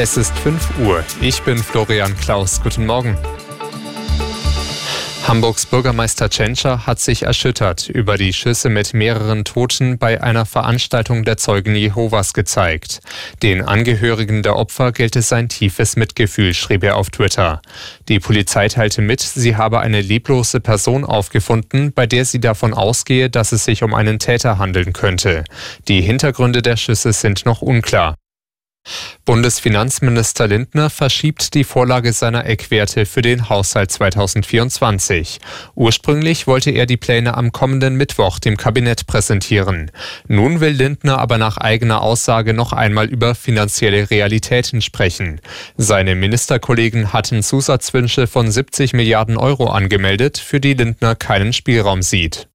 Es ist 5 Uhr. Ich bin Florian Klaus. Guten Morgen. Hamburgs Bürgermeister Tschentscher hat sich erschüttert über die Schüsse mit mehreren Toten bei einer Veranstaltung der Zeugen Jehovas gezeigt. Den Angehörigen der Opfer gilt es sein tiefes Mitgefühl, schrieb er auf Twitter. Die Polizei teilte mit, sie habe eine leblose Person aufgefunden, bei der sie davon ausgehe, dass es sich um einen Täter handeln könnte. Die Hintergründe der Schüsse sind noch unklar. Bundesfinanzminister Lindner verschiebt die Vorlage seiner Eckwerte für den Haushalt 2024. Ursprünglich wollte er die Pläne am kommenden Mittwoch dem Kabinett präsentieren. Nun will Lindner aber nach eigener Aussage noch einmal über finanzielle Realitäten sprechen. Seine Ministerkollegen hatten Zusatzwünsche von 70 Milliarden Euro angemeldet, für die Lindner keinen Spielraum sieht.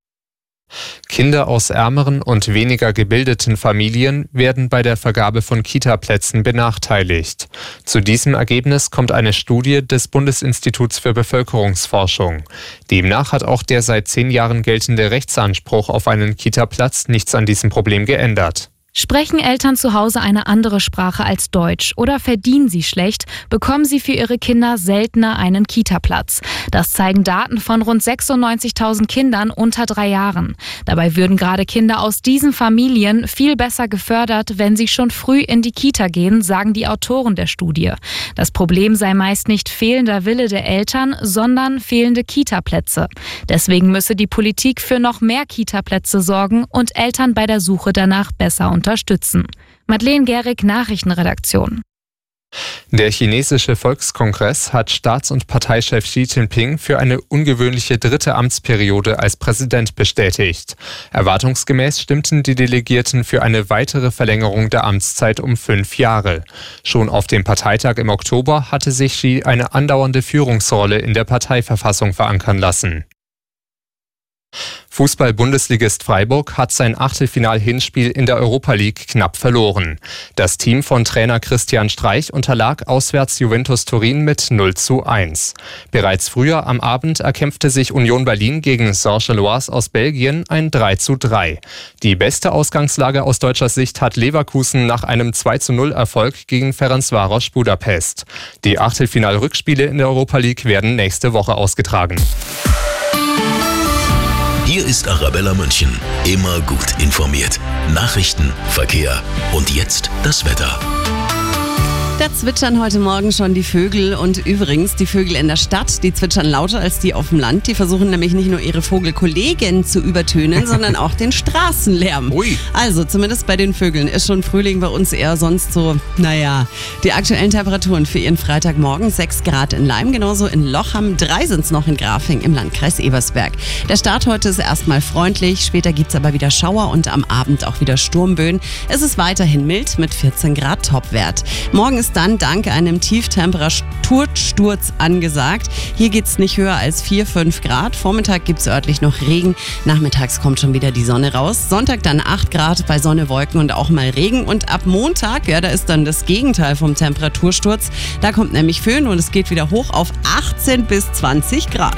Kinder aus ärmeren und weniger gebildeten Familien werden bei der Vergabe von Kitaplätzen benachteiligt. Zu diesem Ergebnis kommt eine Studie des Bundesinstituts für Bevölkerungsforschung. Demnach hat auch der seit zehn Jahren geltende Rechtsanspruch auf einen Kitaplatz nichts an diesem Problem geändert. Sprechen Eltern zu Hause eine andere Sprache als Deutsch oder verdienen sie schlecht, bekommen sie für ihre Kinder seltener einen Kita-Platz. Das zeigen Daten von rund 96.000 Kindern unter drei Jahren. Dabei würden gerade Kinder aus diesen Familien viel besser gefördert, wenn sie schon früh in die Kita gehen, sagen die Autoren der Studie. Das Problem sei meist nicht fehlender Wille der Eltern, sondern fehlende Kita-Plätze. Deswegen müsse die Politik für noch mehr Kita-Plätze sorgen und Eltern bei der Suche danach besser unterstützen unterstützen. Madeleine Gehrig, Nachrichtenredaktion. Der chinesische Volkskongress hat Staats- und Parteichef Xi Jinping für eine ungewöhnliche dritte Amtsperiode als Präsident bestätigt. Erwartungsgemäß stimmten die Delegierten für eine weitere Verlängerung der Amtszeit um fünf Jahre. Schon auf dem Parteitag im Oktober hatte sich Xi eine andauernde Führungsrolle in der Parteiverfassung verankern lassen. Fußball-Bundesligist Freiburg hat sein Achtelfinal-Hinspiel in der Europa League knapp verloren. Das Team von Trainer Christian Streich unterlag auswärts Juventus Turin mit 0 zu 1. Bereits früher am Abend erkämpfte sich Union Berlin gegen Saint-Gilloise aus Belgien ein 3 zu 3. Die beste Ausgangslage aus deutscher Sicht hat Leverkusen nach einem 2 zu 0 Erfolg gegen Ferencvaros Budapest. Die Achtelfinal-Rückspiele in der Europa League werden nächste Woche ausgetragen. Hier ist Arabella München. Immer gut informiert. Nachrichten, Verkehr und jetzt das Wetter. Da zwitschern heute Morgen schon die Vögel und übrigens die Vögel in der Stadt, die zwitschern lauter als die auf dem Land. Die versuchen nämlich nicht nur ihre Vogelkollegen zu übertönen, sondern auch den Straßenlärm. Ui. Also zumindest bei den Vögeln ist schon Frühling bei uns eher sonst so, naja. Die aktuellen Temperaturen für ihren Freitagmorgen 6 Grad in Leim, genauso in Lochham, 3 sind es noch in Grafing im Landkreis Ebersberg. Der Start heute ist erstmal freundlich, später gibt es aber wieder Schauer und am Abend auch wieder Sturmböen. Es ist weiterhin mild mit 14 Grad Topwert. Morgen ist dann dank einem Tieftemperatursturz angesagt. Hier geht es nicht höher als 4, 5 Grad. Vormittag gibt es örtlich noch Regen. Nachmittags kommt schon wieder die Sonne raus. Sonntag dann 8 Grad bei Sonne, Wolken und auch mal Regen. Und ab Montag, ja, da ist dann das Gegenteil vom Temperatursturz. Da kommt nämlich Föhn und es geht wieder hoch auf 18 bis 20 Grad.